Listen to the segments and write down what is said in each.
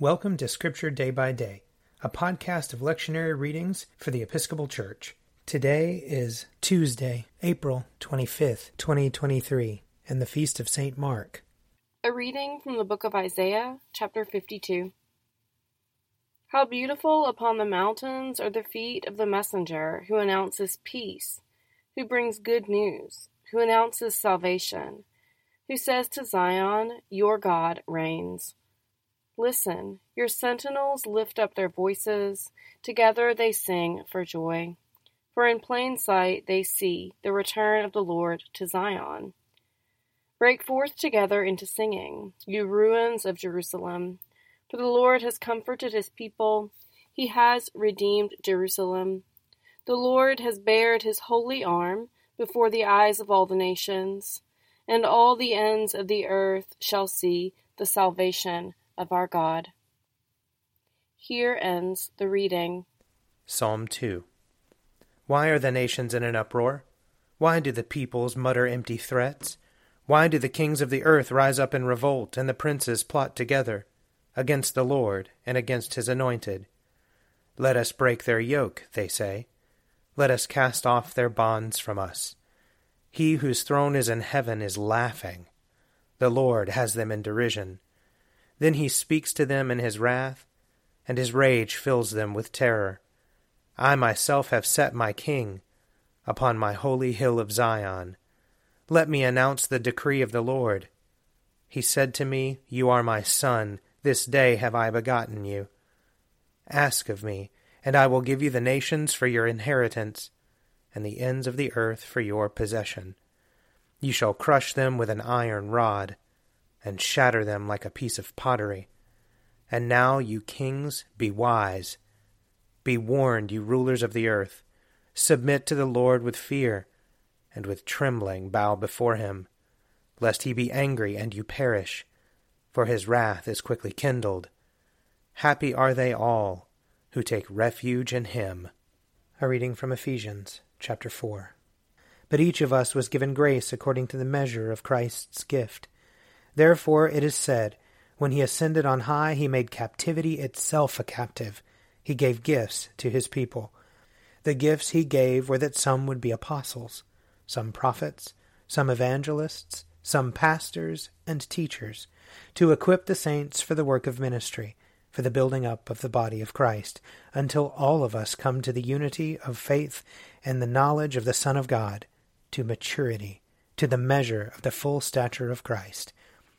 Welcome to Scripture Day by Day, a podcast of lectionary readings for the Episcopal Church. Today is Tuesday, April 25th, 2023, and the Feast of St. Mark. A reading from the book of Isaiah, chapter 52. How beautiful upon the mountains are the feet of the messenger who announces peace, who brings good news, who announces salvation, who says to Zion, Your God reigns. Listen, your sentinels lift up their voices, together they sing for joy. For in plain sight they see the return of the Lord to Zion. Break forth together into singing, you ruins of Jerusalem, for the Lord has comforted his people, he has redeemed Jerusalem. The Lord has bared his holy arm before the eyes of all the nations, and all the ends of the earth shall see the salvation of our God. Here ends the reading. Psalm 2 Why are the nations in an uproar? Why do the peoples mutter empty threats? Why do the kings of the earth rise up in revolt, and the princes plot together against the Lord and against his anointed? Let us break their yoke, they say. Let us cast off their bonds from us. He whose throne is in heaven is laughing. The Lord has them in derision. Then he speaks to them in his wrath, and his rage fills them with terror. I myself have set my king upon my holy hill of Zion. Let me announce the decree of the Lord. He said to me, You are my son, this day have I begotten you. Ask of me, and I will give you the nations for your inheritance, and the ends of the earth for your possession. You shall crush them with an iron rod and shatter them like a piece of pottery. And now, you kings, be wise. Be warned, you rulers of the earth. Submit to the Lord with fear, and with trembling bow before him, lest he be angry and you perish, for his wrath is quickly kindled. Happy are they all who take refuge in him. A reading from Ephesians chapter 4. But each of us was given grace according to the measure of Christ's gift. Therefore it is said, When he ascended on high, he made captivity itself a captive. He gave gifts to his people. The gifts he gave were that some would be apostles, some prophets, some evangelists, some pastors and teachers, to equip the saints for the work of ministry, for the building up of the body of Christ, until all of us come to the unity of faith and the knowledge of the Son of God, to maturity, to the measure of the full stature of Christ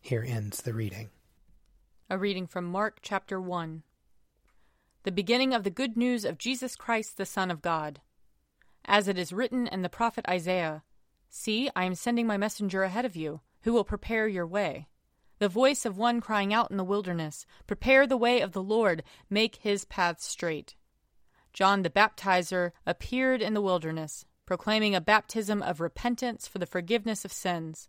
Here ends the reading. A reading from Mark chapter 1. The beginning of the good news of Jesus Christ, the Son of God. As it is written in the prophet Isaiah See, I am sending my messenger ahead of you, who will prepare your way. The voice of one crying out in the wilderness, Prepare the way of the Lord, make his paths straight. John the Baptizer appeared in the wilderness, proclaiming a baptism of repentance for the forgiveness of sins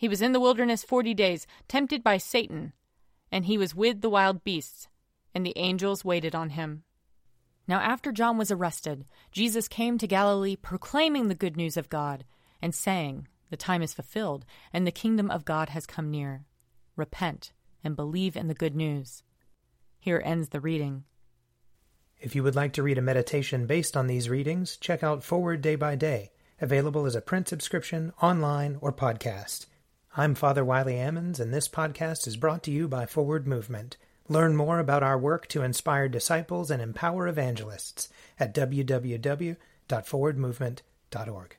He was in the wilderness forty days, tempted by Satan, and he was with the wild beasts, and the angels waited on him. Now, after John was arrested, Jesus came to Galilee proclaiming the good news of God and saying, The time is fulfilled, and the kingdom of God has come near. Repent and believe in the good news. Here ends the reading. If you would like to read a meditation based on these readings, check out Forward Day by Day, available as a print subscription, online, or podcast. I'm Father Wiley Ammons, and this podcast is brought to you by Forward Movement. Learn more about our work to inspire disciples and empower evangelists at www.forwardmovement.org.